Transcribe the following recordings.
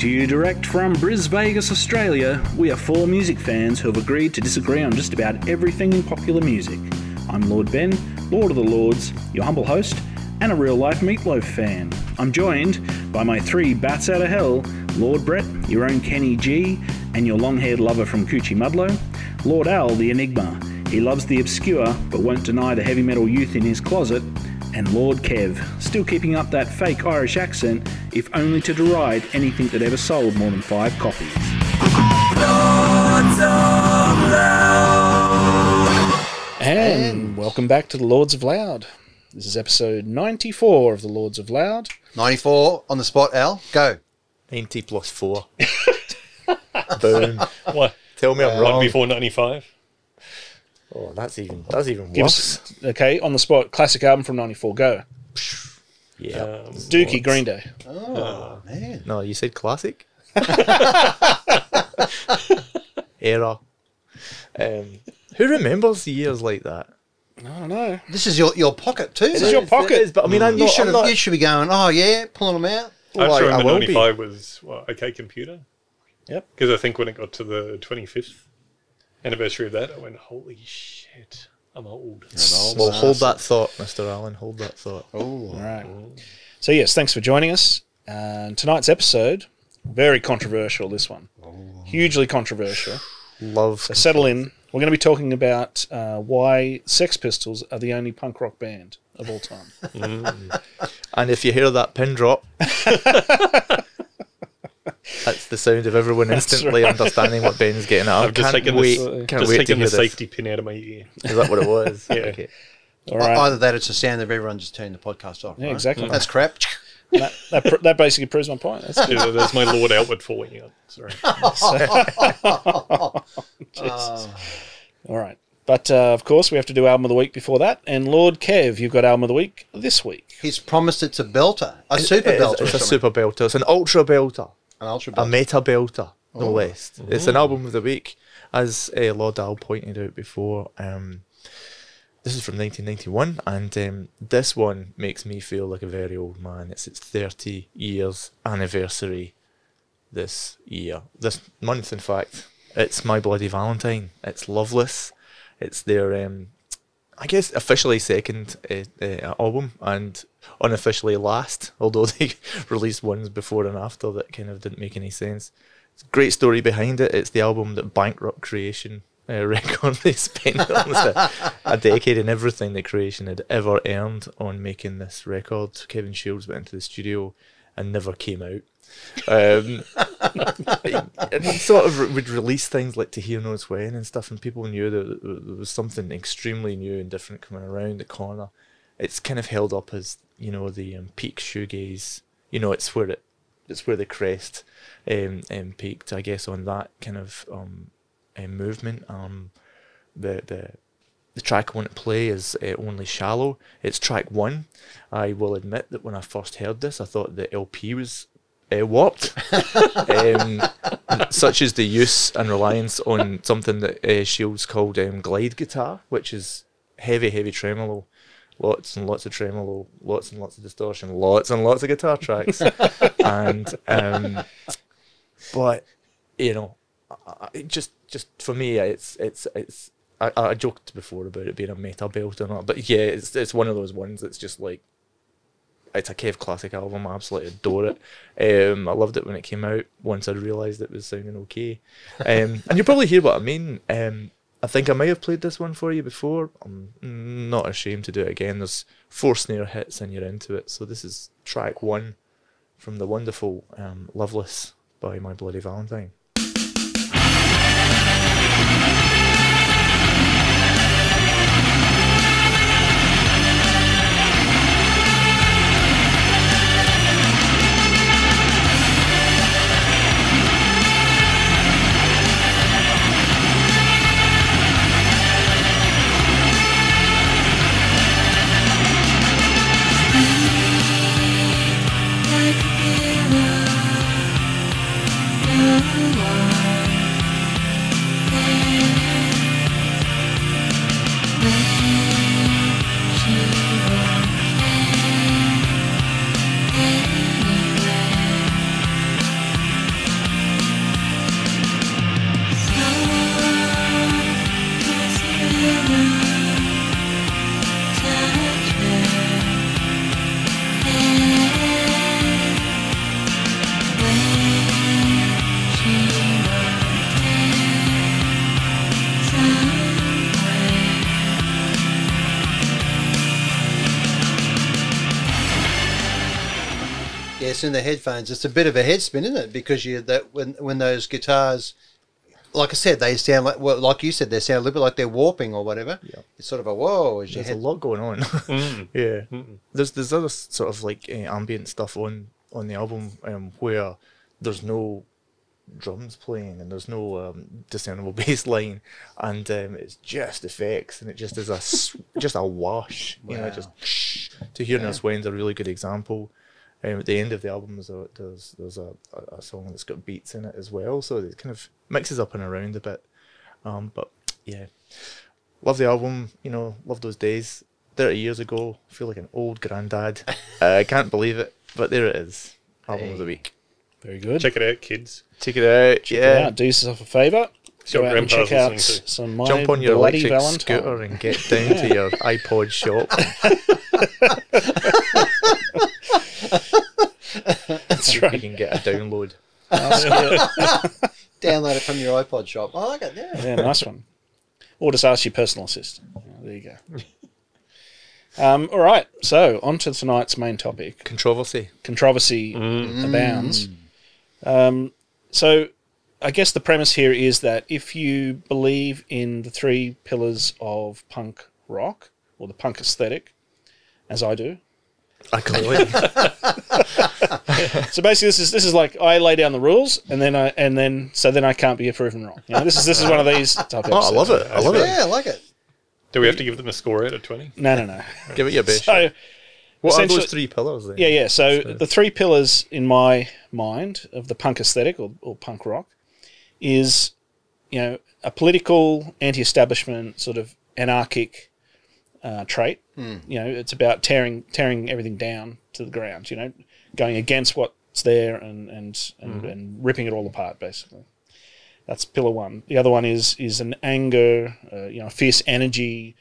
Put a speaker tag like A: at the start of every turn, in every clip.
A: to you direct from Bris Vegas, Australia, we are four music fans who have agreed to disagree on just about everything in popular music. I'm Lord Ben, Lord of the Lords, your humble host, and a real life Meatloaf fan. I'm joined by my three bats out of hell Lord Brett, your own Kenny G, and your long haired lover from Coochiemudlo, Lord Al, the Enigma. He loves the obscure but won't deny the heavy metal youth in his closet, and Lord Kev, still keeping up that fake Irish accent, if only to deride anything that ever sold more than five copies. And welcome back to the Lords of Loud. This is episode 94 of the Lords of Loud.
B: 94 on the spot, Al. Go.
C: 90 plus 4. Boom.
D: What?
C: Tell me I'm
D: One
C: wrong.
D: before 95?
C: Oh, that's even that's even
A: Give
C: worse.
A: us, okay, on the spot, classic album from 94, go.
C: Yeah.
D: Um,
A: Dookie, Green Day.
B: Oh, man.
C: No, you said classic. Era. Um, who remembers years like that?
A: I don't know.
B: This is your, your pocket, too.
A: This is your pocket.
C: It is, but I mean, I'm
B: you,
C: not.
B: should
C: I'm not
B: you should be going, oh, yeah, pulling them out.
D: I
C: well,
D: just
C: I- I
D: remember 95 was what, OK Computer.
A: Yep.
D: Because I think when it got to the 25th anniversary of that, I went, holy shit, I'm old.
C: Well, hold that thought, Mr. Allen. Hold that thought.
B: Oh,
A: All right. So, yes, thanks for joining us. And tonight's episode, very controversial, this one. Hugely controversial.
C: Love.
A: So, settle in. We're going to be talking about uh, why Sex Pistols are the only punk rock band of all time.
C: And if you hear that pin drop, that's the sound of everyone instantly
A: right.
C: understanding what Ben's getting at. I
D: I've just
C: can't wait.
D: the,
C: can't
D: just
C: wait to
D: the
C: this.
D: safety pin out of my ear.
C: Is that what it was?
D: Yeah.
C: Okay.
A: All right.
B: Either that it's a sound of everyone just turning the podcast off.
A: Yeah,
B: right?
A: exactly.
B: That's crap.
A: that, that, pr- that basically proves my point. That's good.
D: Yeah, There's my Lord Outward falling out. Sorry.
A: Jesus. All right. But uh, of course, we have to do album of the week before that. And Lord Kev, you've got album of the week this week.
B: He's promised it's a belter, a super
C: It is-
B: belter.
C: It's
B: or
C: a super belter. It's an ultra belter.
B: An ultra
C: A
B: belter.
C: meta belter, no less. It's an album of the week. As uh, Lord Al pointed out before, um, this is from 1991, and um, this one makes me feel like a very old man. It's its 30 years anniversary this year, this month, in fact. It's My Bloody Valentine. It's Loveless. It's their, um, I guess, officially second uh, uh, album and unofficially last, although they released ones before and after that kind of didn't make any sense. Great story behind it. It's the album that bankrupt Creation uh, record. They spent almost a, a decade and everything that Creation had ever earned on making this record. Kevin Shields went into the studio and never came out. Um, and he sort of re- would release things like To Here Knows When and stuff, and people knew that there was something extremely new and different coming around the corner. It's kind of held up as you know the um, peak shoegaze. You know, it's where it, it's where the crest um, um peaked. I guess on that kind of um, um movement. Um, the the the track I want to play is uh, Only Shallow. It's track one. I will admit that when I first heard this, I thought the LP was uh, warped. um, such as the use and reliance on something that uh, Shields called um, glide guitar, which is heavy, heavy tremolo. Lots and lots of tremolo, lots and lots of distortion, lots and lots of guitar tracks. and um, but you know, just just for me, it's it's it's. I, I joked before about it being a meta belt or not, but yeah, it's it's one of those ones that's just like it's a Cave classic album. I absolutely adore it. Um, I loved it when it came out. Once I realised it was sounding okay, um, and you'll probably hear what I mean. Um, I think I may have played this one for you before. I'm not ashamed to do it again. There's four snare hits and you're into it. So this is track one from the wonderful um, "Loveless" by My Bloody Valentine.
B: Guess, in the headphones, it's a bit of a head spin, isn't it? Because you that when when those guitars, like I said, they sound like well, like you said, they sound a little bit like they're warping or whatever.
C: Yeah.
B: It's sort of a whoa as your
C: There's a lot going on.
D: Mm.
C: yeah, there's there's other sort of like uh, ambient stuff on on the album um, where there's no drums playing and there's no um, discernible bass line and um, it's just effects and it just is a s- just a wash you know just To Here Knows When's a really good example um, at the end of the album there's a there's, there's a, a, a song that's got beats in it as well. So it kind of mixes up and around a bit. Um, but yeah. Love the album you know love those days. 30 years ago feel like an old granddad. Uh, I can't believe it but there it is. Album of the week.
A: Very good.
D: Check it out, kids.
C: check it out
A: Yeah.
C: yeah
A: do yourself a favour.
D: Your
A: Go out and check out
D: listening to.
A: some My
C: jump on your
A: Bloody
C: electric
A: Valentine.
C: scooter and get down to your iPod shop.
A: That's
C: You
A: right.
C: can get a download.
B: Download it from your iPod shop. I like it. Yeah.
A: Yeah, nice one. Or just ask your personal assistant. Yeah, there you go. Um, all right, so on to tonight's main topic.
C: Controversy.
A: Controversy abounds. Um, so, I guess the premise here is that if you believe in the three pillars of punk rock or the punk aesthetic, as I do,
C: I clearly.
A: so basically this is this is like I lay down the rules and then I and then so then I can't be proven wrong. You know, this is this is one of these type of
C: oh, I love it. I love it.
B: Yeah, I like it.
D: Do we have to give them a score out of 20?
A: No, no, no.
C: Give it your best.
A: So
C: what are
A: essentially-
C: those three pillars then?
A: Yeah, yeah. So the three pillars in my mind of the punk aesthetic or, or punk rock is, you know, a political, anti-establishment, sort of anarchic uh, trait. You know, it's about tearing tearing everything down to the ground. You know, going against what's there and and and, and ripping it all apart, basically. That's pillar one. The other one is is an anger, uh, you know, fierce energy,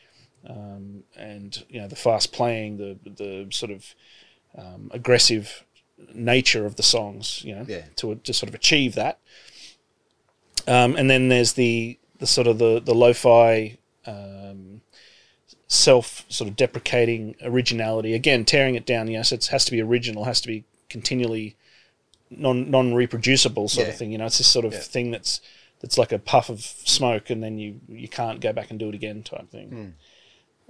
A: um, and you know the fast playing, the the sort of um, aggressive nature of the songs, you know,
B: Yeah.
A: to to sort of achieve that. Um, and then there's the the sort of the the lo-fi um, self sort of deprecating originality. Again, tearing it down. You know, so it has to be original, has to be continually non non reproducible sort
B: Yeah.
A: of thing. You know, it's this sort of
B: Yeah.
A: thing that's that's like a puff of smoke, and then you you can't go back and do it again type thing.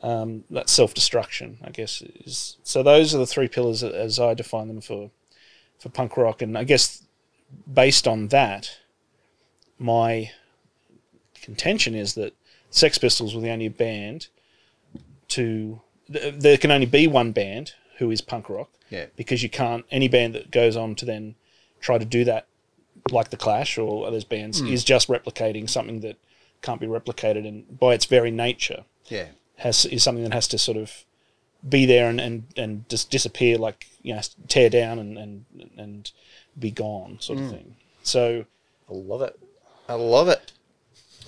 A: Um, that self destruction, I guess, is so. Those are the three pillars as I define them for for punk rock, and I guess based on that, my contention is that Sex Pistols were the only band to th- there can only be one band who is punk rock
B: Yeah.
A: because you can't any band that goes on to then try to do that like the Clash or others bands hmm. is just replicating something that can't be replicated and by its very nature
B: Yeah.
A: has is something that has to sort of be there and and, and just disappear like you know tear down and and, and be gone sort of hmm. thing so
C: I love it. I love it.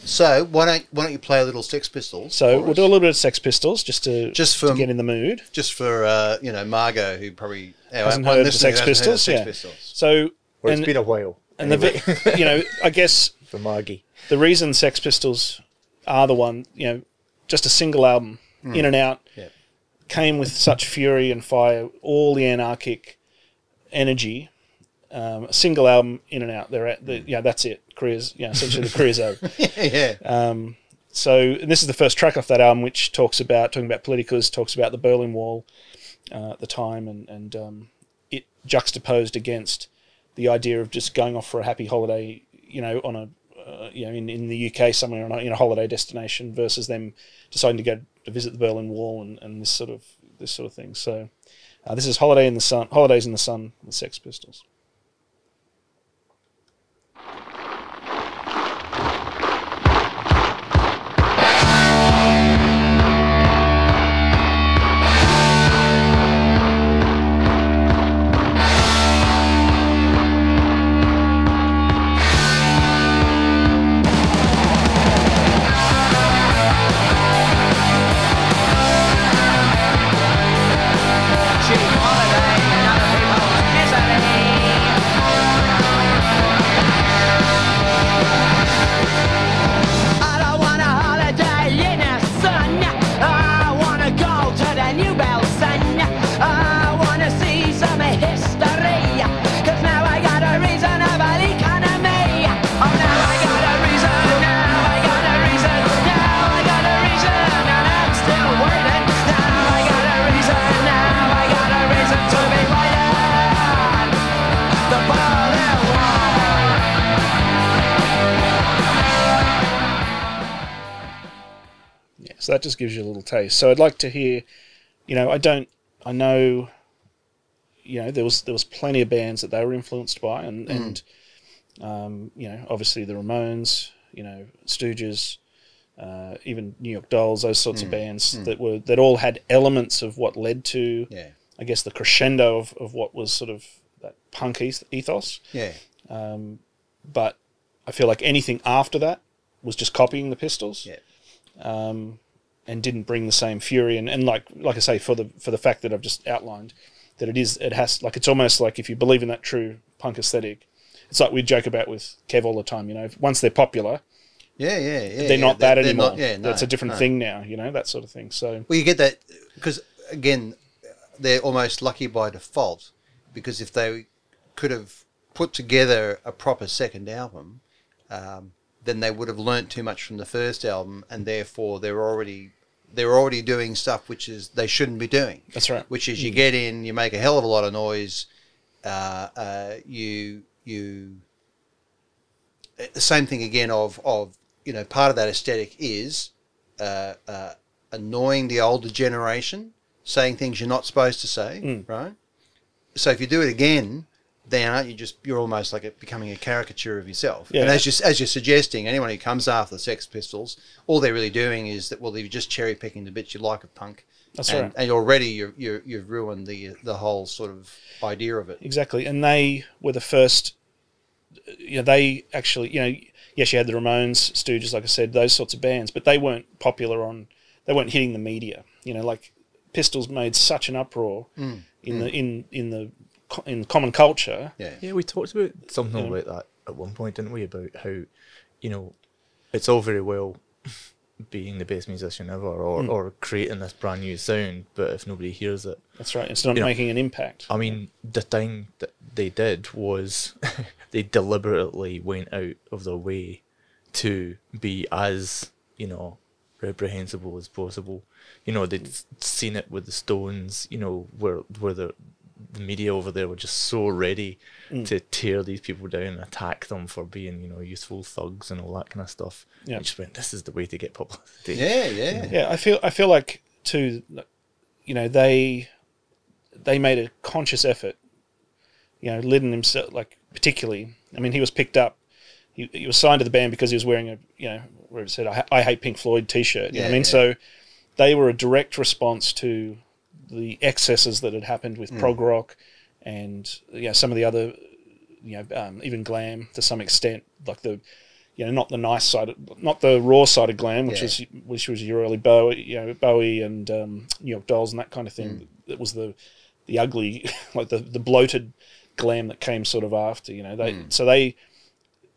B: So why don't why don't you play a little Sex Pistols?
A: so we'll
B: us?
A: do a little bit of Sex Pistols just to
B: Just
A: to
B: for-
A: get in the mood
B: just for uh, you know Margot, who probably
A: Hasn't
B: one
A: heard the
B: listener
A: Sex
B: hasn't heard of
A: Pistols,
B: Sex
A: yeah.
B: Pistols.
A: so
C: Well,
A: and,
C: it's been a while.
A: and
C: anyway,
A: the you know I guess
C: for Maggie.
A: the reason Sex Pistols are the one, you know, just a single album, in and out,
B: Yeah.
A: came with such fury and fire, all the anarchic energy. Um, a single album, in and out. They're at the, yeah, that's it. Careers, yeah, essentially the career's over.
B: yeah.
A: Um, so and this is the first track off that album, which talks about talking about politicals, talks about the Berlin Wall uh, at the time, and and um, it juxtaposed against the idea of just going off for a happy holiday, you know, on a uh, you know in, in the UK somewhere on a, in a holiday destination versus them deciding to go to visit the Berlin Wall and, and this sort of this sort of thing. So uh, this is Holiday in the Sun, Holidays in the Sun, the Sex Pistols. So that just gives you a little taste. So I'd like to hear, you know, I don't, I know, you know, there was there was plenty of bands that they were influenced by, and and um, you know, obviously the Ramones, you know, Stooges, uh, even New York Dolls, those sorts of bands that were that all had elements of what led to,
B: Yeah.
A: I guess, the crescendo of, of what was sort of that punk ethos.
B: Yeah.
A: But I feel like anything after that was just copying the Pistols.
B: Yeah.
A: um, and didn't bring the same fury. And, and like like I say, for the for the fact that I've just outlined, that it is it has like it's almost like if you believe in that true punk aesthetic, it's like we joke about with Kev all the time. You know, once they're popular,
B: Yeah, yeah, yeah.
A: they're
B: yeah.
A: not that
B: They're
A: anymore.
B: not- yeah, no,
A: That's a different
B: no.
A: thing now. You know, that sort of thing. So
B: Well, you get that because again, they're almost lucky by default because if they could have put together a proper second album, um, then they would have learnt too much from the first album, and therefore they're already they're already doing stuff which is they shouldn't be doing.
A: That's right.
B: Which is you get in, you make a hell of a lot of noise, uh, uh, you you the same thing again of of you know part of that aesthetic is uh, uh, annoying the older generation, saying things you're not supposed to say,
A: Mm.
B: right? So if you do it again, then aren't you just you're almost like a, becoming a caricature of yourself?
A: Yeah.
B: And as you as you're suggesting, anyone who comes after the Sex Pistols, all they're really doing is that well, they're just cherry picking the bits you like of punk.
A: That's
B: and,
A: right.
B: And already you're, you're, you've ruined the the whole sort of idea of it.
A: exactly, and they were the first. You know, they actually, you know, yes, you had the Ramones, Stooges, like I said, those sorts of bands, but they weren't popular on. They weren't hitting the media. You know, like Pistols made such an uproar
B: Mm.
A: in the in in the in common culture.
B: Yeah.
C: Yeah, we talked about something
A: Yeah.
C: about that at one point, didn't we? About how, you know, it's all very well being the best musician ever or,
A: Mm.
C: or creating this brand new sound, but if nobody hears it,
A: That's right. It's not
C: You know,
A: making an impact.
C: I mean, the thing that they did was they deliberately went out of their way to be as, you know, reprehensible as possible. You know, they'd seen it with the Stones, you know, where where the the media over there were just so ready
A: Mm.
C: to tear these people down and attack them for being, you know, useful thugs and all that kind of stuff.
A: Yeah.
C: They just went, this is the way to get publicity.
B: Yeah, yeah.
A: Yeah, I feel I feel like too, you know, they they made a conscious effort. You know, Lydon himself, like particularly, I mean, he was picked up. He, he was signed to the band because he was wearing a, you know, where it said "I, I hate Pink Floyd" T-shirt. You know what I mean,
B: yeah.
A: so they were a direct response to the excesses that had happened with prog rock and you know some of the other, you know, um, even glam to some extent, like the you know, not the nice side, of, not the raw side of glam, which
B: Yeah.
A: was which was your early Bowie, you know, Bowie and um, New York Dolls and that kind of thing. That was the the ugly, like the the bloated glam that came sort of after. You know, they so they,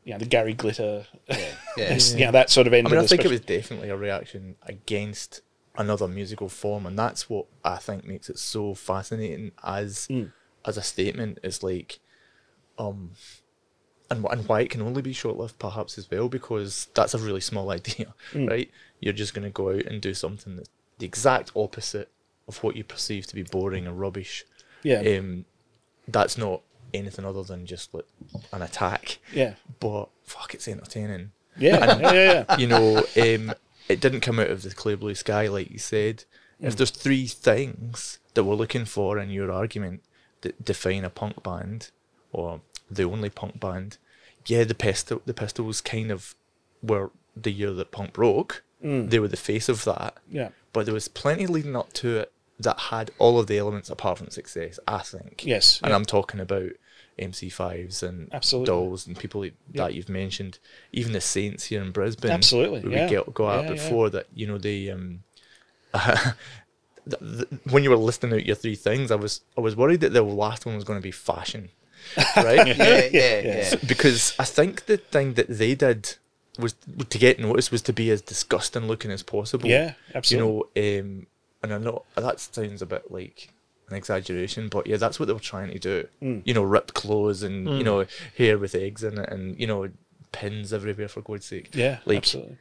A: you know, the Gary Glitter,
B: Yeah.
A: you know, that sort of end.
C: I mean, I think it was definitely a reaction against another musical form, and that's what I think makes it so fascinating as
A: Mm.
C: as a statement. Is like, um, and and why it can only be short lived, perhaps as well, because that's a really small idea,
A: Mm.
C: right? You're just going to go out and do something that's the exact opposite of what you perceive to be boring and rubbish.
A: yeah,
C: Um, that's not anything other than just like an attack,
A: yeah,
C: but fuck, it's entertaining
A: yeah, yeah, yeah, yeah.
C: you know, um, it didn't come out of the clear blue sky, like you said. If mm. there's three things that we're looking for in your argument that define a punk band, or the only punk band, yeah, the pistol, the Pistols kind of were the year that punk broke. Mm. They were the face of that,
A: yeah.
C: but there was plenty leading up to it that had all of the elements apart from success. I think.
A: Yes,
C: and
A: yeah.
C: I'm talking about MC5s and
A: Absolutely.
C: Dolls and people like that you've mentioned, even the Saints here in Brisbane.
A: Absolutely, yeah.
C: we get, got out
A: Yeah, yeah.
C: before that. You know they um, th- th- when you were listing out your three things, I was I was worried that the last one was going to be fashion, right?
B: Yeah, yeah, yeah.
C: because I think the thing that they did was to get noticed was to be as disgusting looking as possible.
A: Yeah, absolutely.
C: You know, um, and I know that sounds a bit like an exaggeration, but yeah, that's what they were trying to do.
A: Mm.
C: You know, ripped clothes and you know hair with eggs in it, and you know pins everywhere for God's sake.
A: Yeah,
C: like
A: absolutely.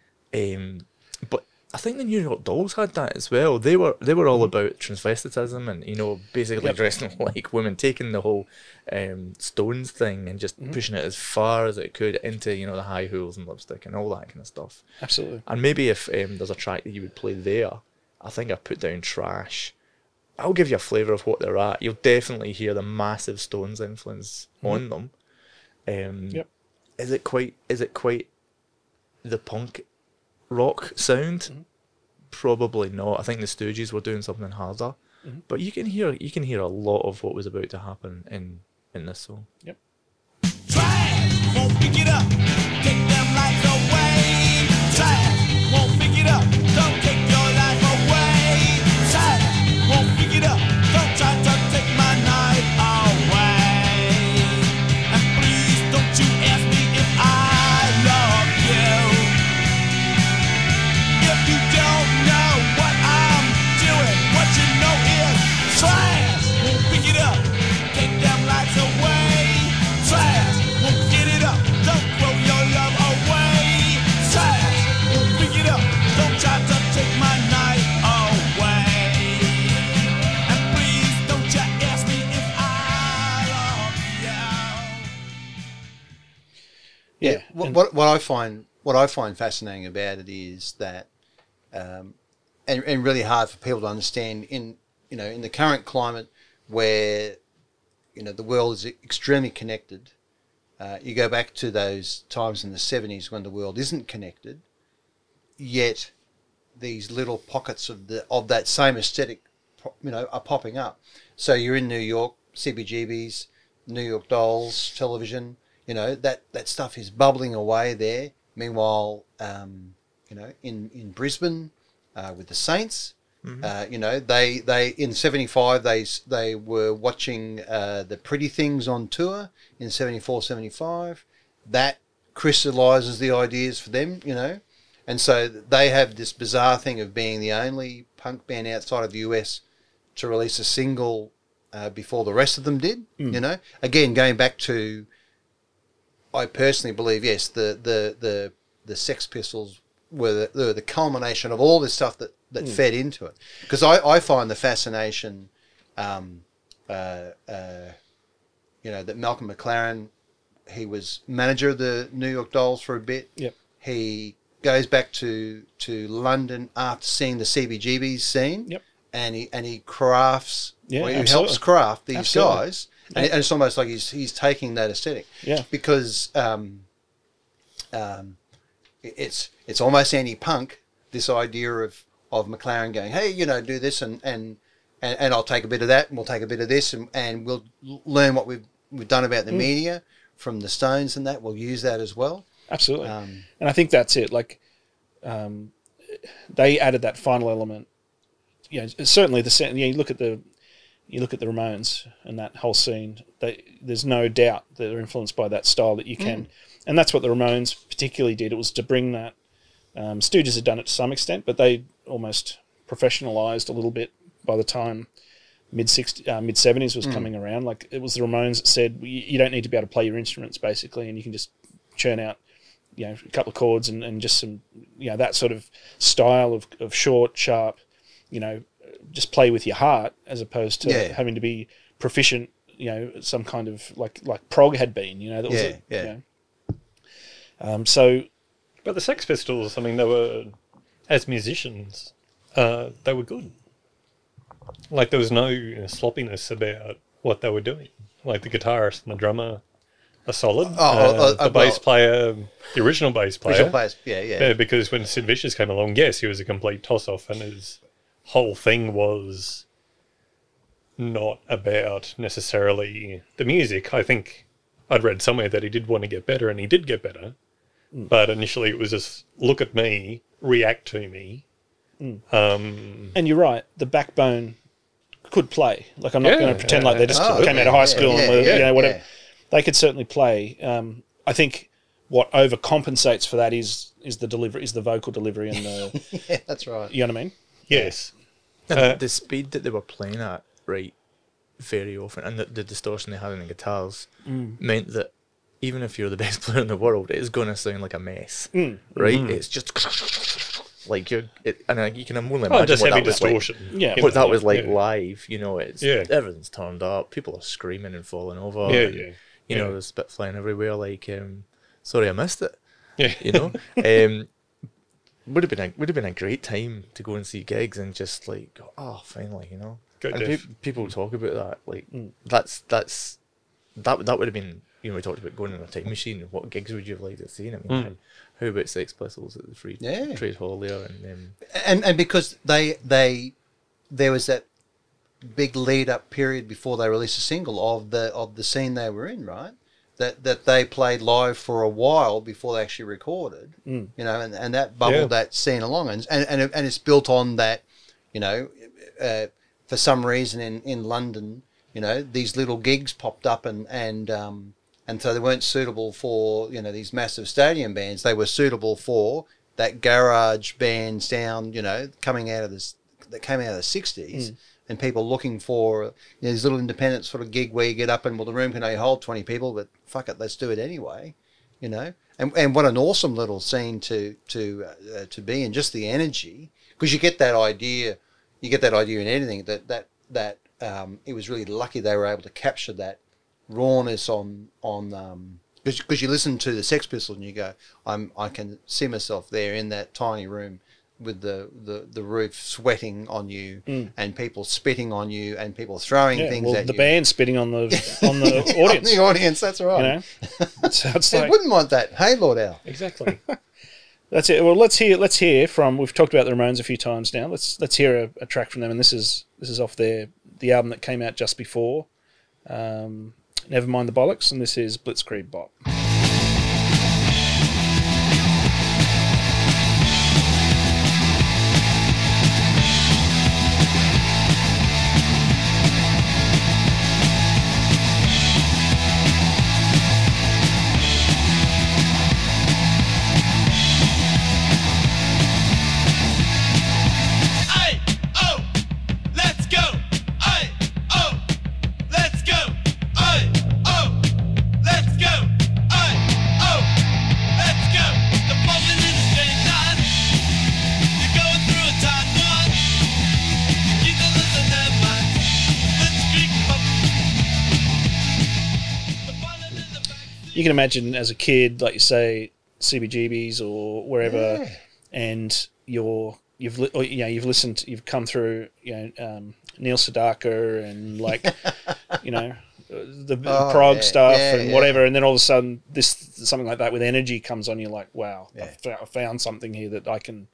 C: um, but I think the New York Dolls had that as well. They were they were all about transvestitism and you know basically
A: Yep.
C: dressing like women, taking the whole um, Stones thing and just pushing it as far as it could into you know the high heels and lipstick and all that kind of stuff.
A: Absolutely.
C: And maybe if um, there's a track that you would play there, I think I put down Trash. I'll give you a flavour of what they're at. You'll definitely hear the massive Stones influence mm-hmm. on them. Um,
A: Yep.
C: Is it quite? Is it quite the punk rock sound? Mm-hmm. Probably not. I think the Stooges were doing something harder, mm-hmm. but you can hear you can hear a lot of what was about to happen in in this song.
A: Yep.
E: Trash, what, what I
B: find what I find fascinating about it is that, um, and, and really hard for people to understand in you know in the current climate where, you know the world is extremely connected. Uh, you go back to those times in the seventies when the world isn't connected, yet these little pockets of the of that same aesthetic, you know, are popping up. So you're in New York, CBGB's, New York Dolls, television. You know that that stuff is bubbling away there. Meanwhile, um, you know, in in Brisbane, uh, with the Saints, uh, you know, they they in '75 they they were watching uh, the Pretty Things on tour in '74, '75. That crystallizes the ideas for them, you know. And so they have this bizarre thing of being the only punk band outside of the US to release a single uh, before the rest of them did. You know, again going back to, I personally believe yes, the the the the Sex Pistols were the, the, the culmination of all this stuff that that fed into it. Because I, I find the fascination, um, uh, uh, you know, that Malcolm McLaren, he was manager of the New York Dolls for a bit.
A: Yep.
B: He goes back to to London after seeing the CBGB scene.
A: Yep.
B: And he and he crafts.
A: Yeah,
B: or he
A: absolutely.
B: helps craft these
A: Absolutely.
B: guys, and, and it's almost like he's he's taking that aesthetic.
A: Yeah.
B: Because um, um, it's it's almost anti-punk. This idea of of McLaren going, hey, you know, do this and and and, and I'll take a bit of that, and we'll take a bit of this, and, and we'll learn what we've we've done about the
A: Hmm.
B: media from the Stones and that. We'll use that as well.
A: Absolutely.
B: Um,
A: and I think that's it. Like, um, they added that final element. You know, certainly the you, know, you look at the you look at the Ramones and that whole scene. They, there's no doubt that they're influenced by that style that you can, and that's what the Ramones particularly did. It was to bring that. Um, Stooges had done it to some extent, but they almost professionalized a little bit by the time mid 60, uh, mid seventies was coming around. Like it was the Ramones that said you, you don't need to be able to play your instruments basically, and you can just churn out you know a couple of chords and, and just some you know that sort of style of, of short sharp you know just play with your heart as opposed to
B: Yeah.
A: having to be proficient you know some kind of like like prog had been you know that was
B: Yeah,
A: a,
B: yeah.
A: you know. um so
D: But the Sex Pistols, I mean, they were, as musicians, uh, they were good. Like, there was no you know, sloppiness about what they were doing. Like, the guitarist and the drummer are solid.
B: Oh, uh, uh,
D: the bass
B: well-
D: player, the original bass player.
B: Original players, yeah, yeah.
D: Yeah, because when Sid Vicious came along, yes, he was a complete toss off, and his whole thing was not about necessarily the music. I think I'd read somewhere that he did want to get better, and he did get better. But initially, it was just look at me, react to me. Um,
A: and you're right the backbone could play like i'm not
D: Yeah,
A: going to pretend
D: yeah,
A: like they just
B: Oh,
A: came out of high school
B: yeah,
A: and you know whatever
B: yeah.
A: they could certainly play um, i think what overcompensates for that is is the delivery is the vocal delivery and the
B: yeah, that's right.
A: you know what i mean
D: yes.
C: And
D: Uh,
C: the speed that they were playing at, right, very often, and the, the distortion they had in the guitars meant that even if you're the best player in the world, it's going to sound like a mess, right? It's just Like you're, it, and uh, you can only imagine
D: Oh, just
C: what
D: heavy
C: that was like.
D: distortion.
A: Yeah.
C: What that was like
D: yeah.
C: live, you know, it's
D: Yeah.
C: everything's turned up. People are screaming and falling over.
D: Yeah,
C: and,
D: yeah.
C: You know, there's spit flying everywhere. Like, um, sorry, I missed it.
D: Yeah.
C: You know, um, would have been a would have been a great time to go and see gigs and just like, oh, finally, you know.
D: Go
C: and pe- people talk about that. Like, that's that's that that would have been. You know, we talked about going in a time machine. What gigs would you have liked to see seen? I mean,
D: Mm.
C: how, how about Sex Pistols at the Free
B: Yeah.
C: Trade Hall there? And um,
B: and and because they they there was that big lead up period before they released a single of the of the scene they were in, right? That that they played live for a while before they actually recorded,
A: Mm.
B: you know, and, and that bubbled
D: Yeah.
B: that scene along, and and and, and it's built on that, you know, uh, for some reason in in London, you know, these little gigs popped up and and um, and so they weren't suitable for you know these massive stadium bands. They were suitable for that garage band sound, you know, coming out of this that came out of the sixties, and people looking for you know, these little independent sort of gig where you get up and well the room can only hold twenty people, but fuck it, let's do it anyway, you know. And and what an awesome little scene to to uh, to be in, just the energy, because you get that idea, you get that idea in anything that that that um, it was really lucky they were able to capture that rawness on on um because you listen to the Sex Pistols and you go, I'm I can see myself there in that tiny room with the, the, the roof sweating on you and people spitting on you and people throwing
A: Yeah,
B: things
A: well,
B: at
A: the
B: you.
A: band spitting on the on the audience.
B: on the audience, that's right.
A: You know, so it's like
B: wouldn't want that. Hey, Lord Al.
D: Exactly.
A: that's it. Well, let's hear let's hear from. We've talked about the Ramones a few times now. Let's let's hear a, a track from them, and this is this is off their the album that came out just before. Um, Never mind the bollocks, and this is Blitzkrieg Bop. Imagine as a kid, like you say, CBGBs or wherever,
B: Yeah.
A: and you're you've li- or, you know you've listened, you've come through, you know, um, Neil Sedaka and like, you know. The
B: Oh,
A: prog
B: yeah,
A: stuff
B: yeah,
A: and whatever, and then all of a sudden, this something like that with energy comes on. You're like, "Wow, fou- found something here that I can,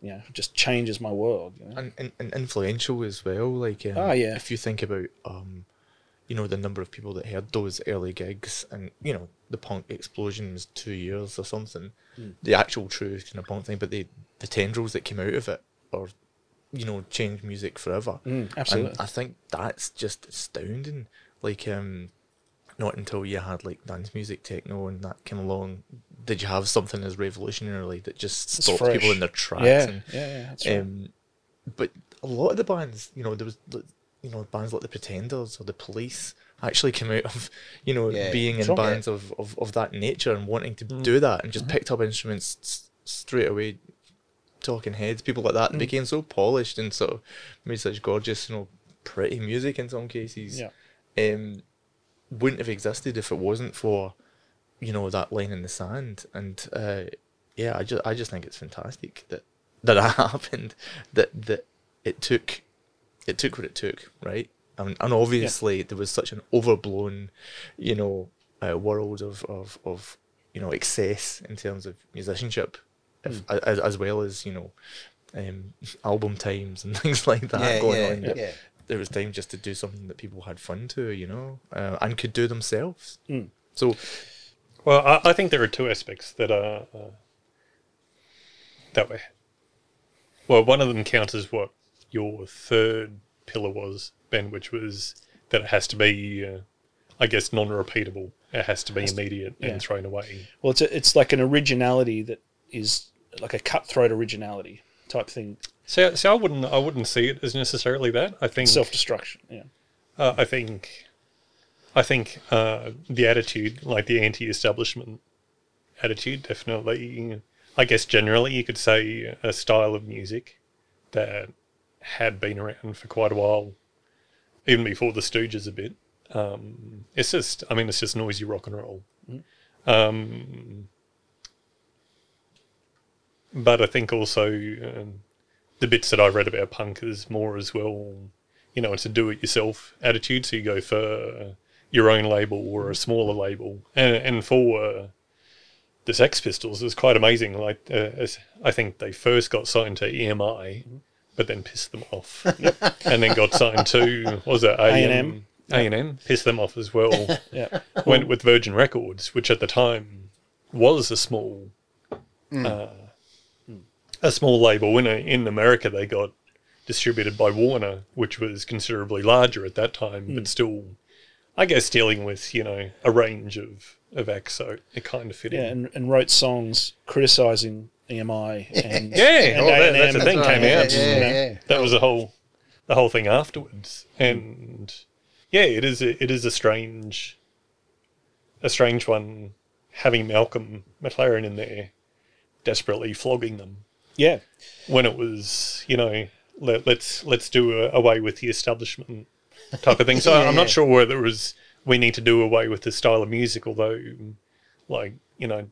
A: you know, just changes my world." You know?
C: and, and, and influential as well. Like, um,
A: Ah, yeah.
C: if you think about, um, you know, the number of people that heard those early gigs, and you know, the punk explosion was two years or something.
A: Hmm.
C: The actual true kind of punk thing, but the the tendrils that came out of it, or you know, changed music forever.
A: Mm, absolutely.
C: And I think that's just astounding. Like, um, not until you had like dance music, techno, and that came along, did you have something as revolutionary that just
A: It's
C: stopped
A: fresh.
C: people in their tracks.
A: yeah,
C: and,
A: yeah, yeah, that's right.
C: um, but a lot of the bands, you know, there was, you know, bands like the Pretenders or the Police actually came out of, you know,
B: Yeah.
C: being in bands of, of, of that nature and wanting to do that and just picked up instruments s- straight away, talking heads, people like that, and became so polished and sort of made such gorgeous, you know, pretty music in some cases.
A: Yeah.
C: Um, wouldn't have existed if it wasn't for, you know, that line in the sand. And uh, yeah, I just I just think it's fantastic that that that happened. That that it took it took what it took, right? And, and obviously there was such an overblown, you know, uh, world of, of of you know excess in terms of musicianship, if, as, as well as you know, um, album times and things like that
B: Yeah,
C: going
B: yeah,
C: on.
B: yeah.
C: There was time just to do something that people had fun to, you know, uh, and could do themselves.
A: Mm.
C: So
D: Well, I, I think there are two aspects that are uh, that way. Well, one of them counters what your third pillar was, Ben, which was that it has to be, uh, I guess, non-repeatable. It has to be immediate
A: yeah.
D: and thrown away.
A: Well, it's a, it's like an originality that is like a cutthroat originality type thing,
D: So, so I wouldn't, I wouldn't see it as necessarily that. I think
A: self destruction. Yeah,
D: Uh, I think, I think uh, the attitude, like the anti-establishment attitude, definitely I guess generally you could say a style of music that had been around for quite a while, even before the Stooges a bit. Um, it's just, I mean, it's just noisy rock and roll. Um, but I think also um, the bits that I read about punk is more as well, you know, it's a do-it-yourself attitude. So you go for your own label or a smaller label, and and for uh, the Sex Pistols, it was quite amazing. Like uh, as I think they first got signed to EMI, but then pissed them off, and then got signed to what was it A
A: A&M.
D: A and M pissed them off as well.
A: Yeah.
D: Went with Virgin Records, which at the time was a small, uh, a small label. In in America, they got distributed by Warner, which was considerably larger at that time, but still, I guess dealing with you know a range of of acts, so it kind of fit
A: Yeah,
D: in.
A: and, and wrote songs criticizing EMI and
D: Yeah,
A: and
D: well, that, that's the
A: A&M.
D: thing came
B: right,
D: out.
B: yeah,
D: you know.
B: yeah, yeah.
D: That was the whole the whole thing afterwards, and yeah, it is a, it is a strange a strange one having Malcolm McLaren in there desperately flogging them
A: Yeah,
D: when it was you know let, let's let's do a, away with the establishment type of thing. So
B: Yeah,
D: I'm not sure whether it was we need to do away with the style of music, although like you know,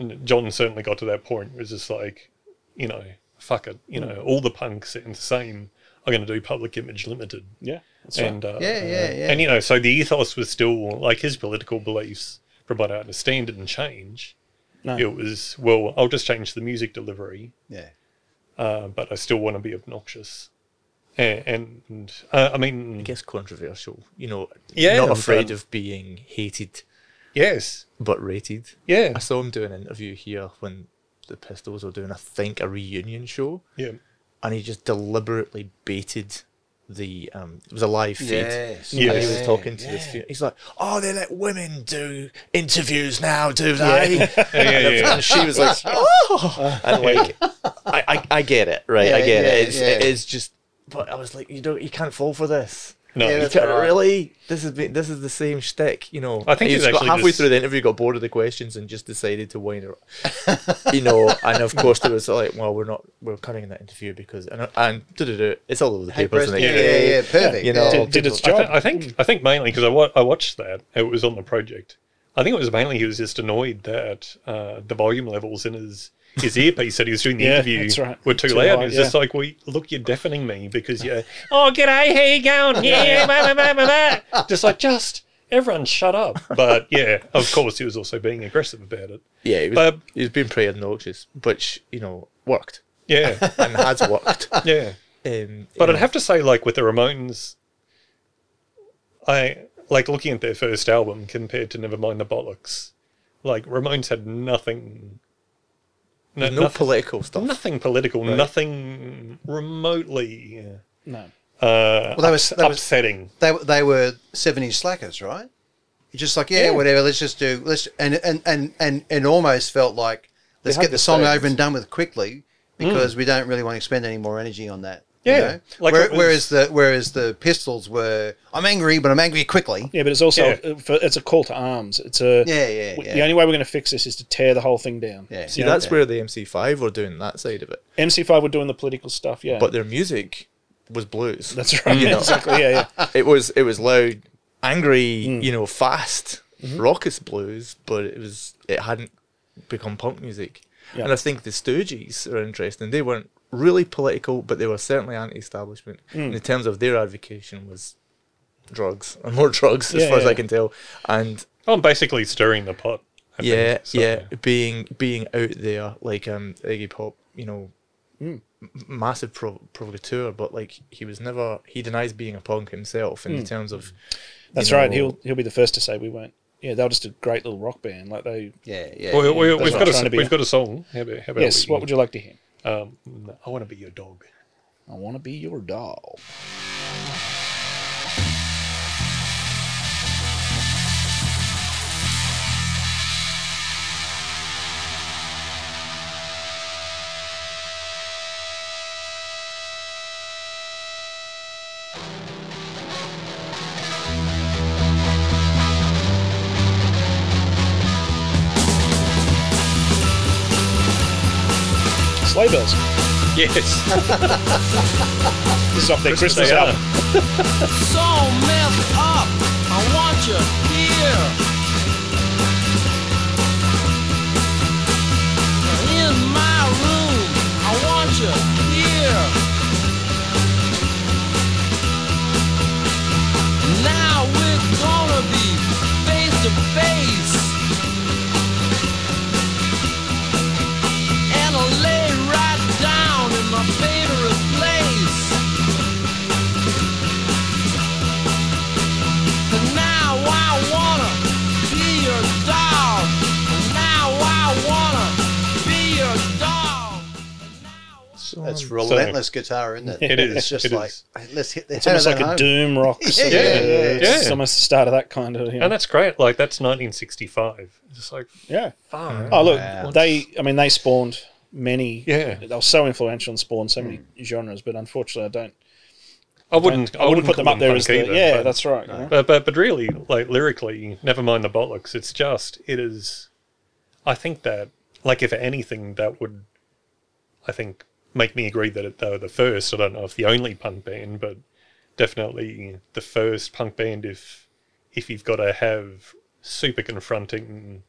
D: and John certainly got to that point. It was just like you know, fuck it, you know, all the punks sound the same. I'm going to do Public Image Limited,
A: yeah, that's right.
D: and uh,
B: Yeah, yeah, yeah.
D: and you know, so the ethos was still like his political beliefs, from what I understand, didn't change.
A: No.
D: It was well, I'll just change the music delivery
B: yeah.
D: uh, but I still want to be obnoxious. And, and uh, I mean,
C: I guess controversial. You know,
D: Yeah,
C: not afraid of being hated
D: yes,
C: but rated.
D: yeah,
C: I saw him do an interview here when the Pistols were doing, I think, a reunion show,
D: yeah,
C: and he just deliberately baited the. Um, it was a live feed.
B: Yes.
D: Yeah.
C: And he was talking to this.
B: yeah.
C: He's like, "Oh, they let women do interviews now, do they?"
D: yeah, yeah, yeah.
C: And she was like, "Oh," and like, I, I, I get it, right? I get
B: yeah,
C: it. It's,
B: yeah.
C: It is just, but I was like, you don't, you can't fall for this.
D: No,
B: Yeah, that's right.
C: really. This is this is the same shtick, you know.
D: I think
C: he's
D: he's
C: got halfway
D: just-
C: through the interview, got bored of the questions, and just decided to wind it. you know, and of course there was like, well, we're not, we're cutting that interview because, and and it's all over the
B: Hey,
C: papers,
B: Preston,
C: and
B: yeah,
C: it?
B: yeah, yeah, perfect.
C: You know,
B: yeah.
A: did, did its
D: I,
A: job.
D: th- I think I think mainly because I, wa- I watched that it was on the project. I think it was mainly he was just annoyed that uh, the volume levels in his his earpiece that he was doing the
A: Yeah,
D: interview
A: that's right.
D: were too,
A: Too
D: loud.
A: high,
D: It's just
A: yeah.
D: like, well, look, you're deafening me because you're. Oh, g'day, how you going? Yeah, blah, blah, blah, blah, blah. just like just everyone shut up. But yeah, of course, he was also being aggressive about it.
C: yeah, he was,
D: But-
C: he was being pretty obnoxious, which you know worked
D: Yeah,
C: and has worked.
D: yeah.
C: Um,
D: But
C: you
D: I'd have to say, like with the Ramones, I like looking at their first album compared to Nevermind the Bollocks. Like Ramones had nothing, no,
C: know, no
D: nothing,
C: political stuff.
D: nothing political, nothing remotely Yeah.
A: no,
D: uh,
B: Well, that was-
D: ups-
B: that was-
D: upsetting.
B: They they were seventies slackers, right? You're just like, yeah,
D: Yeah.
B: whatever. Let's just do. Let's and and and and and almost felt like let's get the
C: the
B: song
C: sounds.
B: over and done with quickly because we don't really want to expend any more energy on that.
D: Yeah,
B: You know?
D: like
B: Where-
D: was-
B: whereas the whereas the Pistols were, I'm angry, but I'm angry quickly.
A: yeah, but it's also
D: Yeah.
A: uh, it's a call to arms. It's a
B: Yeah, yeah,
A: w-
B: yeah.
A: The only way we're going to fix this is to tear the whole thing down.
B: Yeah.
C: See,
A: You know,
C: that's where the MC5 were doing that side of it,
A: MC5 were doing the political stuff. Yeah,
C: but their music was blues.
A: that's right.
C: you know.
A: exactly. Yeah, yeah.
C: it was it was loud, angry,
A: Mm.
C: you know, fast,
A: Mm-hmm.
C: raucous blues, but it was it hadn't become punk music.
A: Yeah.
C: And I think the Stooges are interesting. They weren't really political, but they were certainly anti-establishment.
A: Mm.
C: In terms of their advocation was drugs and more drugs, as
A: Yeah,
C: far as. I can tell. And
D: I'm basically stirring the pot. I
C: yeah,
D: think, so-
C: yeah, being being out there like um Iggy Pop, you know,
A: Mm.
C: massive prov- provocateur, but like he was never he denies being a punk himself in terms of. you
A: Mm. That's right. He'll he'll be the first to say we weren't. Yeah, they were just a great little rock band. Like they.
B: Yeah, yeah.
D: We, we,
A: That's
D: we've got a
A: trying to be.
D: we've got a song. How about, how about
A: Yes.
D: we-
A: What would you like to hear?
D: Um, I want to be your dog.
A: I want to be your doll. Sleigh Bells.
D: Yes.
A: This is off their Christmas
D: They are.
A: album.
E: so messed up. I want you here. In my room, I want you here. Now we're gonna be face to face.
B: That's relentless guitar, isn't it?
D: It is,
B: It's just
D: it
B: like
D: is.
B: let's hit the
A: It's almost like
B: that
A: a
B: home.
A: doom rock. sort of,
B: Yeah,
A: uh,
D: yeah.
A: It's almost the start of that kind of. You know.
D: And that's great. Like that's 1965. It's just like
A: yeah.
D: far.
A: Oh look,
B: Wow.
A: they. I mean, they spawned many.
D: Yeah.
A: They were so influential and spawned so many genres, but unfortunately, I don't.
D: I wouldn't.
A: I wouldn't put them up there as
D: punk
A: the.
D: either,
A: Yeah,
D: but-
A: that's right. you know?
D: But, but but really, like lyrically, never mind the bollocks. It's just it is. I think that like if anything, that would, I think, make me agree that they were the first. I don't know if the only punk band, but definitely the first punk band. If if you've got to have super confronting,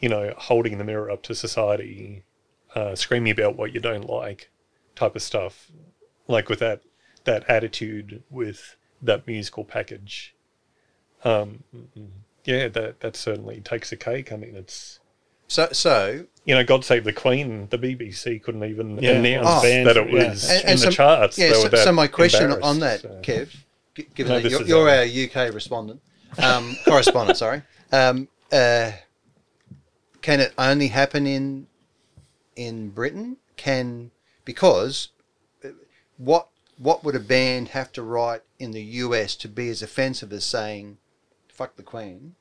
D: you know, holding the mirror up to society, uh, screaming about what you don't like, type of stuff, like with that that attitude with that musical package. Um, yeah, that that certainly takes a cake. I mean, it's
B: So, so
D: you know, God Save the Queen. The BBC couldn't even
A: Yeah.
D: announce
B: Oh.
D: That it
A: yeah.
D: was
B: and,
D: in
B: and
D: the charts.
B: Yeah, so, so my question on that,
D: so.
B: Kev, given
D: No,
B: that you're, you're
D: our-
B: our UK respondent, um, correspondent, sorry, um, uh, can it only happen in in Britain? Can because uh, what what would a band have to write in the US to be as offensive as saying "fuck the Queen"?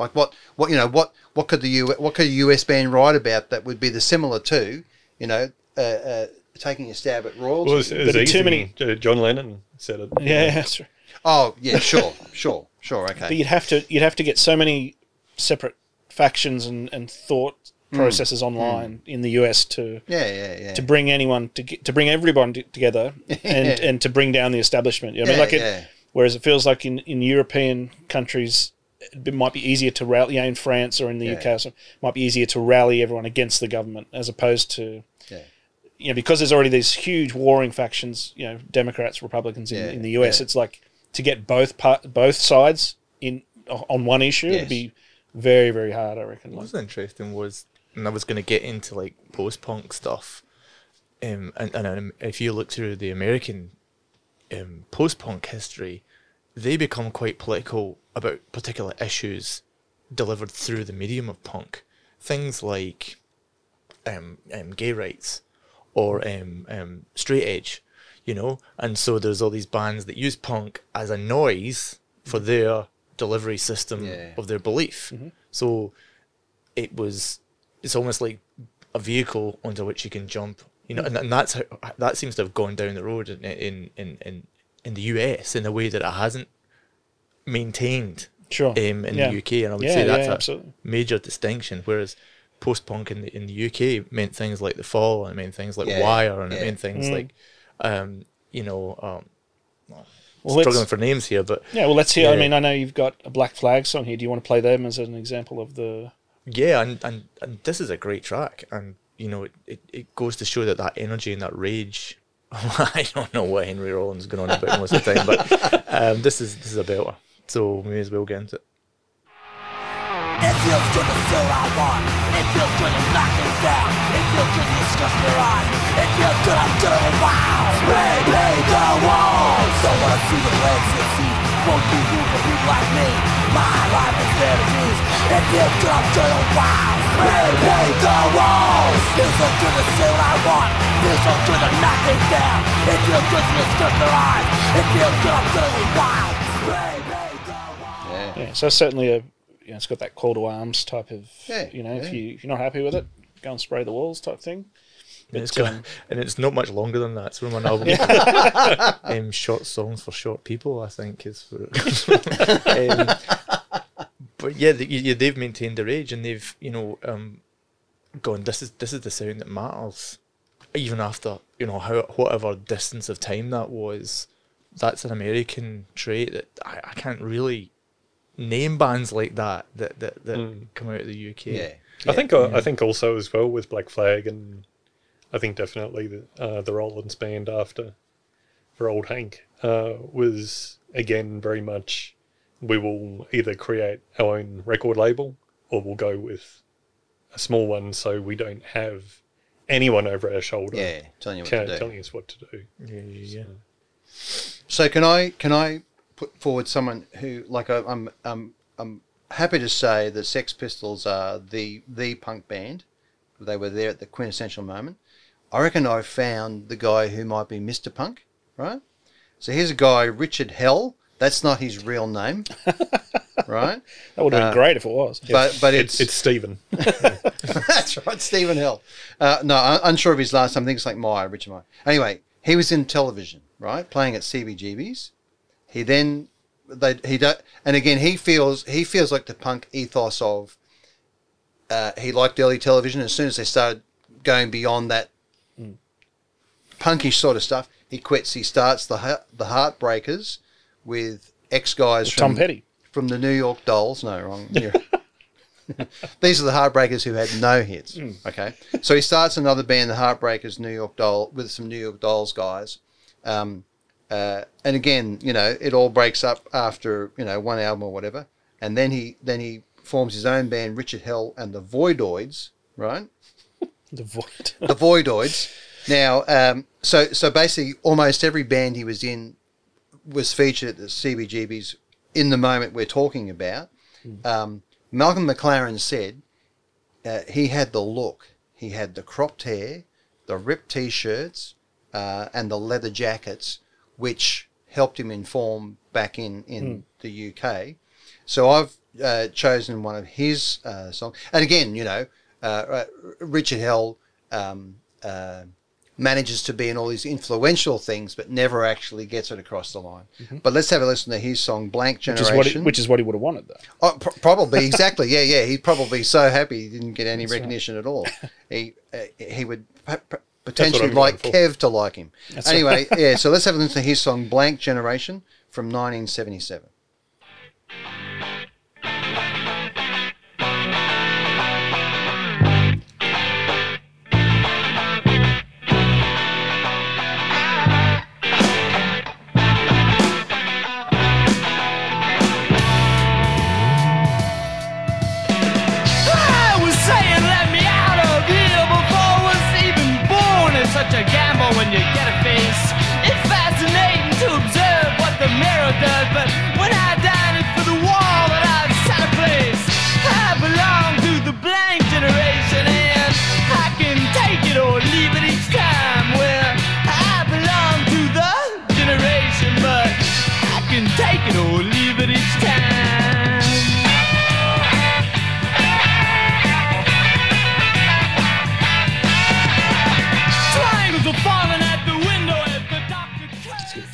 B: Like what what you know what what could the U what could a US band write about that would be the similar to you know uh, uh, taking a stab at royalty?
D: Well, it was, it
A: too many-
D: Uh, John Lennon said it.
A: Yeah, that's right.
B: Oh yeah, sure, sure, sure.
A: But
B: Okay.
A: you'd have to you'd have to get so many separate factions and, and thought
B: Hmm.
A: processes online in the US to
B: Yeah, yeah, yeah.
A: to bring anyone to get, to bring everyone t- together and
B: Yeah.
A: and to bring down the establishment. You know, I mean, like it,
B: yeah.
A: whereas it feels like in, in European countries, it might be easier to rally. You know, in France or in the
B: Yeah.
A: UK, or something, it might be easier to rally everyone against the government as opposed to.
B: Yeah.
A: You know, because there's already these huge warring factions, you know, Democrats, Republicans in,
B: Yeah,
A: in the US.
B: yeah.
A: It's like to get both part, both sides in on one issue
B: Yes.
A: would be very, very hard. I reckon.
C: What
A: Like,
C: was interesting was, and I was going to get into like post punk stuff, um, and, and um, if you look through the American um, post punk history, they become quite political about particular issues delivered through the medium of punk. Things like um, um, gay rights or um, um, straight edge, you know? And so there's all these bands that use punk as a noise for their delivery system
B: Yeah.
C: of their belief. So it was, it's almost like a vehicle onto which you can jump, you know, and, and that's how, that seems to have gone down the road in, in, in, in, in the US in a way that it hasn't maintained
A: sure.
C: um, in
A: Yeah.
C: the UK, and I would
A: Yeah,
C: say that's
A: yeah,
C: a
A: absolutely.
C: major distinction. Whereas post punk in the in the UK meant things like the Fall, and it meant things like
B: Yeah,
C: Wire, and it meant things
A: Mm.
C: like, um, you know, um,
A: Well,
C: struggling for names here, but
A: Yeah, well, let's hear. I mean, I know you've got a Black Flag song here. Do you want to play them as an example of the?
C: yeah, and, and and this is a great track, and you know, it, it, it goes to show that that energy and that rage. I don't know what Henry Rollins is going on about most of the time, but um, this is this is a belter, so may as well get into it.
E: It feels good to what I want. It feels good to knock down. It feels good to your eyes. It feels good I'm doing the walls. Don't wanna see the succeed. Won't be room for people like me. My life is fantasies. It feels good I'm doing the walls. Feels so good to I want. Feels so good to knock down. It feels good to your eyes. It feels good I'm doing.
B: Yeah.
A: Yeah, so certainly a, you know, it's got that call to arms type of.
B: Yeah,
A: You know, if you if you're not happy with it, go and spray the walls type thing.
C: And it's,
A: But,
C: got,
A: um,
C: and it's not much longer than that. It's from an album. um, short songs for short people, I think is. For, um, but yeah, the, yeah, they've maintained their age, and they've you know, um, going, this is this is the sound that matters, even after you know how whatever distance of time that was. That's an American trait that I, I can't really name bands like that that that, that
D: Mm.
C: come out of the UK.
B: Yeah.
D: I think uh, I think also as well with Black Flag and I think definitely the uh, the Rollins band after for Old Hank uh, was again very much we will either create our own record label or we'll go with a small one so we don't have anyone over our shoulder
B: Yeah, telling you what
D: ca-
B: to do.
D: telling us what to do.
C: yeah, yeah. yeah.
B: So can I can I put forward someone who like I, I'm I'm I'm happy to say that Sex Pistols are the the punk band. They were there at the quintessential moment. I reckon I found the guy who might be Mr. Punk, right? So here's a guy, Richard Hell. That's not his real name, right?
A: That would have been
B: Uh,
A: great if it was.
B: But but
D: It's
B: it's,
D: it's Stephen.
B: That's right, Stephen Hill. Uh, no, I'm unsure of his last name. I think it's like Meyer, Richard Meyer. Anyway, he was in television, right, playing at CBGB's. He then they he do, and again he feels he feels like the punk ethos of. Uh, he liked early television. As soon as they started going beyond that punkish sort of stuff, he quits. He starts the the Heartbreakers with ex guys
A: Tom
B: from
A: Petty.
B: from the New York Dolls. No, wrong. These are the Heartbreakers who had no hits. Okay, so he starts another band, the Heartbreakers, New York Doll, with some New York Dolls guys. Um, uh, and again, you know, it all breaks up after you know one album or whatever, and then he then he forms his own band, Richard Hell and the Voidoids, right?
A: The void.
B: the Voidoids. Now, um, so so basically, almost every band he was in was featured at the CBGBs in the moment we're talking about. Um, Malcolm McLaren said uh, he had the look, he had the cropped hair, the ripped t-shirts, uh, and the leather jackets, which helped him inform back in in the UK. So I've uh, chosen one of his uh, songs, and again, you know, uh, uh, Richard Hell um, uh, manages to be in all these influential things, but never actually gets it across the line. But let's have a listen to his song "Blank
A: Which is
B: Generation."
A: what which is what he would have wanted though.
B: Oh, pr- probably exactly. Yeah, yeah. He'd probably so happy he didn't get any recognition at all. He uh, he would p- p- potentially like. Kev to like him. anyway, yeah. So let's have a listen to his song "Blank Generation" from 1977.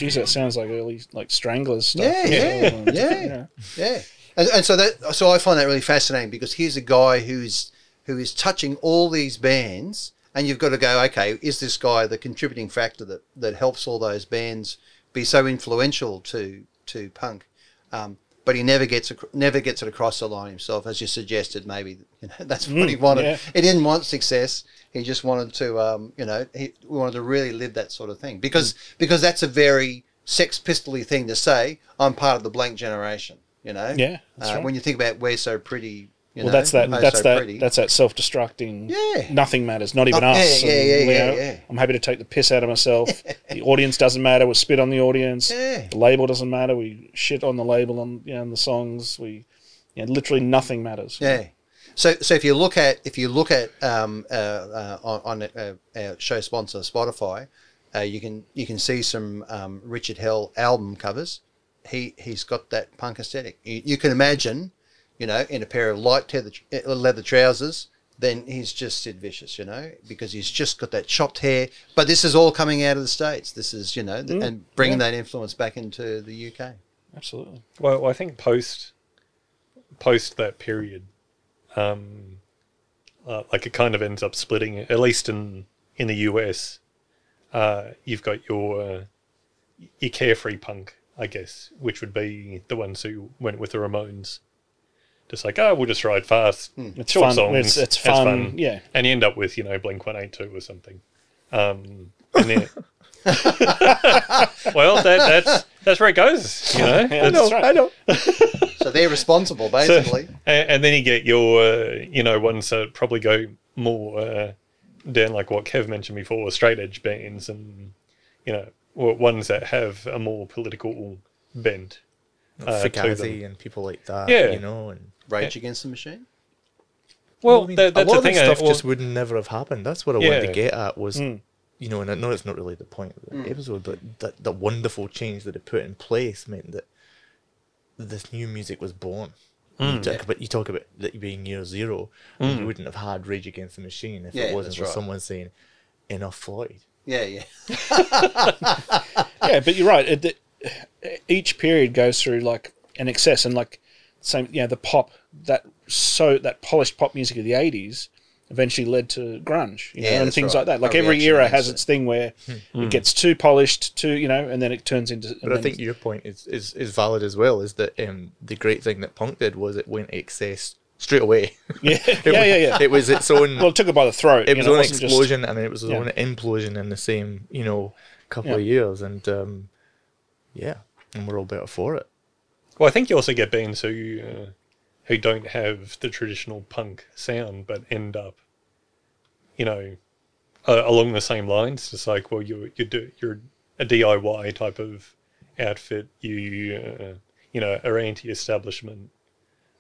A: Geez, that sounds like early like Stranglers stuff.
B: Yeah, yeah, yeah. Yeah, and, and so that so I find that really fascinating because here's a guy who's who is touching all these bands, and you've got to go, okay, is this guy the contributing factor that that helps all those bands be so influential to to punk? Um, but he never gets never gets it across the line himself, as you suggested. Maybe you know, that's what he wanted.
A: yeah.
B: He didn't want success. He just wanted to, um, you know, he wanted to really live that sort of thing because because that's a very Sex Pistoly thing to say. I'm part of the blank generation. You know.
A: Yeah,
B: Uh,
A: right.
B: When you think about we're so pretty. You
A: Well,
B: know,
A: that's that. That's
B: so
A: that.
B: pretty.
A: That's that self-destructing.
B: Yeah.
A: Nothing matters. Not even
B: Oh,
A: us.
B: yeah,
A: and,
B: yeah,
A: you
B: yeah,
A: know,
B: yeah.
A: I'm happy to take the piss out of myself. the audience doesn't matter. We spit on the audience.
B: Yeah.
A: The label doesn't matter. We shit on the label on you know, on the songs. We, yeah, literally nothing matters.
B: Yeah. So, so if you look at if you look at um, uh, uh, on, on uh, our show sponsor Spotify, uh, you can you can see some um, Richard Hell album covers. He he's got that punk aesthetic. You, you can imagine, you know, in a pair of light tether, uh, leather trousers. Then he's just Sid Vicious, you know, because he's just got that chopped hair. But this is all coming out of the states. This is, you know, th- and bringing that influence back into the UK.
A: Absolutely.
D: Well, I think post post that period, um, uh, like it kind of ends up splitting. At least in in the US, uh, you've got your uh, your carefree punk, I guess, which would be the ones who went with the Ramones. Just like, oh, we'll just ride fast.
A: It's
D: short
A: fun.
D: songs.
A: It's, it's fun. Yeah.
D: And you end up with, you know, Blink 182 or something. Um, and then, well, that, that's that's where it goes, you know.
A: I
D: That's-
A: know. I know.
B: So they're responsible,
D: so-
B: basically.
D: and, and then you get your, uh, you know, ones that probably go more uh, down like what Kev mentioned before, straight edge bands, and you know, ones that have a more political bend. uh,
C: Fugazi and people like that.
D: Yeah.
C: You know, and
B: Rage Against the Machine.
D: Well,
C: I mean,
D: that,
C: a lot
D: the
C: of that
D: thing. I-
C: stuff
D: well,
C: just would never have happened. That's what I wanted to get at was,
A: Mm.
C: you know, and I know it's not really the point of the
B: Mm.
C: episode, but that the wonderful change that it put in place meant that this new music was born.
D: Mm.
C: You talk about you talk about that being year zero, you wouldn't have had Rage Against the Machine if
B: Yeah,
C: it wasn't for
B: right.
C: someone saying enough Floyd.
B: Yeah, yeah.
A: yeah, but you're right. It, it- each period goes through like an excess, and like same, you know, the pop that so that polished pop music of the '80s eventually led to grunge, you know,
B: Yeah,
A: and things
B: right.
A: like that. Like
B: A
A: every era
B: against
A: has
B: it.
A: its thing where it gets too polished, too, you know, and then it turns into.
C: But I think your point is, is, is valid as well. Is that um, the great thing that punk did was it went excess straight away.
A: yeah,
C: It
A: yeah,
C: was-
A: yeah, yeah.
C: It was its own.
A: well, it took it by the throat.
C: it was
A: know,
C: an
A: wasn't just-
C: explosion and it was its
A: Yeah.
C: own implosion in the same you know couple
A: Yeah.
C: of years and um, yeah and we're all better for it
D: Well, I think you also get bands who uh, who don't have the traditional punk sound, but end up, you know, uh, along the same lines. Just like, well, you you do you're a DIY type of outfit. You uh, you know are anti-establishment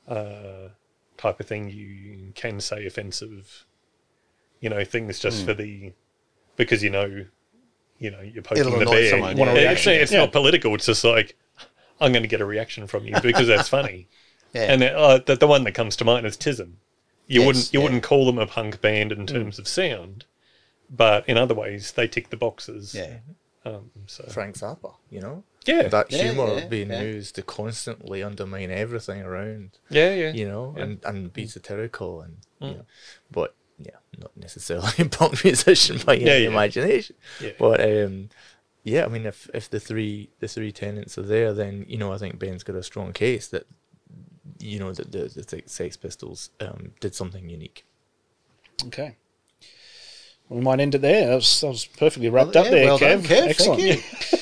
D: uh, type of thing. You can say offensive, you know, things just for the because you know. You know, you're poking
B: It'll
D: the
B: annoy
D: bear.
B: someone,
A: Want
D: Yeah,
A: reaction.
D: Actually, it's
A: Yeah.
D: not political. It's just like I'm going to get a reaction from you because that's funny.
B: Yeah.
D: And uh, the, the one that comes to mind is Tism. You
B: Yes,
D: wouldn't you
B: yeah.
D: wouldn't call them a punk band in terms of sound, but in other ways they tick the boxes.
B: yeah.
D: Um, so
C: Frank Zappa you know
D: yeah,
C: that
B: Yeah,
C: humor
B: yeah,
C: being
B: yeah.
C: used to constantly undermine everything around
D: yeah, yeah.
C: you know
D: Yeah.
C: and and be satirical and you
D: Mm.
C: know, but yeah not necessarily a punk musician by any
D: Yeah, yeah.
C: imagination
D: Yeah.
C: but um yeah i mean if if the three the three tenants are there then you know i think ben's got a strong case that you know that the, the sex pistols um did something unique
A: Okay. We might end it there. That was, that was perfectly wrapped
B: Well,
A: up
B: yeah,
A: there,
B: well
A: Kev.
B: done, Kev.
A: Excellent.
B: Thank you.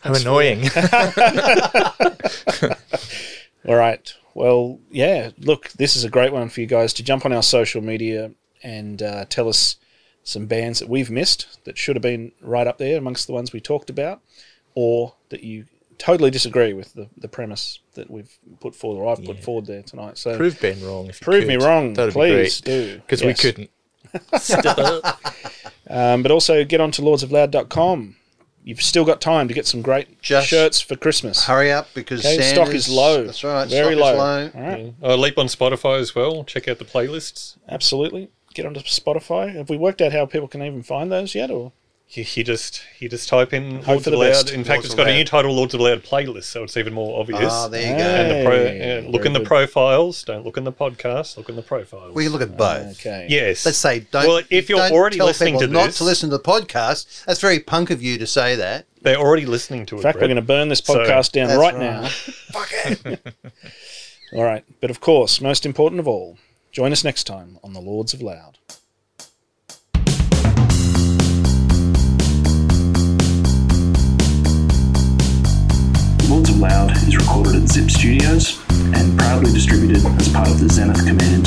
C: how annoying
A: All right. Well, yeah. Look, this is a great one for you guys to jump on our social media and uh, tell us some bands that we've missed that should have been right up there amongst the ones we talked about, or that you totally disagree with the, the premise that we've put forward, or I've put forward there tonight. So
C: prove ben wrong if you
A: prove me wrong,
C: That'd
A: please
C: be great
A: do.
C: because we couldn't
A: Um, but also get on to lordsofloud.com. You've still got time to get some great
B: Just
A: shirts for Christmas.
B: Hurry up because
A: Okay, stock is low.
B: That's right.
A: Very
B: stock
A: low.
B: Is low.
A: All right.
D: Uh, leap on Spotify as well. Check out the playlists.
A: Absolutely. Get onto Spotify. Have we worked out how people can even find those yet? Or
D: You, you just you just type in
A: Hope
D: Lords of
A: the
D: Loud.
A: best.
D: In fact,
B: Lords
D: it's
B: of
D: got a new title, Lords of the Loud playlist, so it's even more obvious.
B: Ah, there you
A: Hey.
D: and the pro,
A: Hey,
D: uh, look
A: very
D: in the
A: good.
D: profiles. Don't look in the podcast. Look in the profiles.
B: We look at both.
A: okay.
D: yes.
B: Let's say don't.
D: Well, if you're
B: don't
D: already
B: tell
D: listening
B: people
D: to
B: not to listen to the podcast, that's very punk of you to say that.
D: They're already listening to it.
A: In fact, we're going to burn this
D: So-
A: podcast down right,
B: right.
A: now.
B: Fuck it.
A: All right. But of course, most important of all, join us next time on the Lords of Loud.
F: Lords of Loud is recorded at Zip Studios and proudly distributed as part of the Zenith Command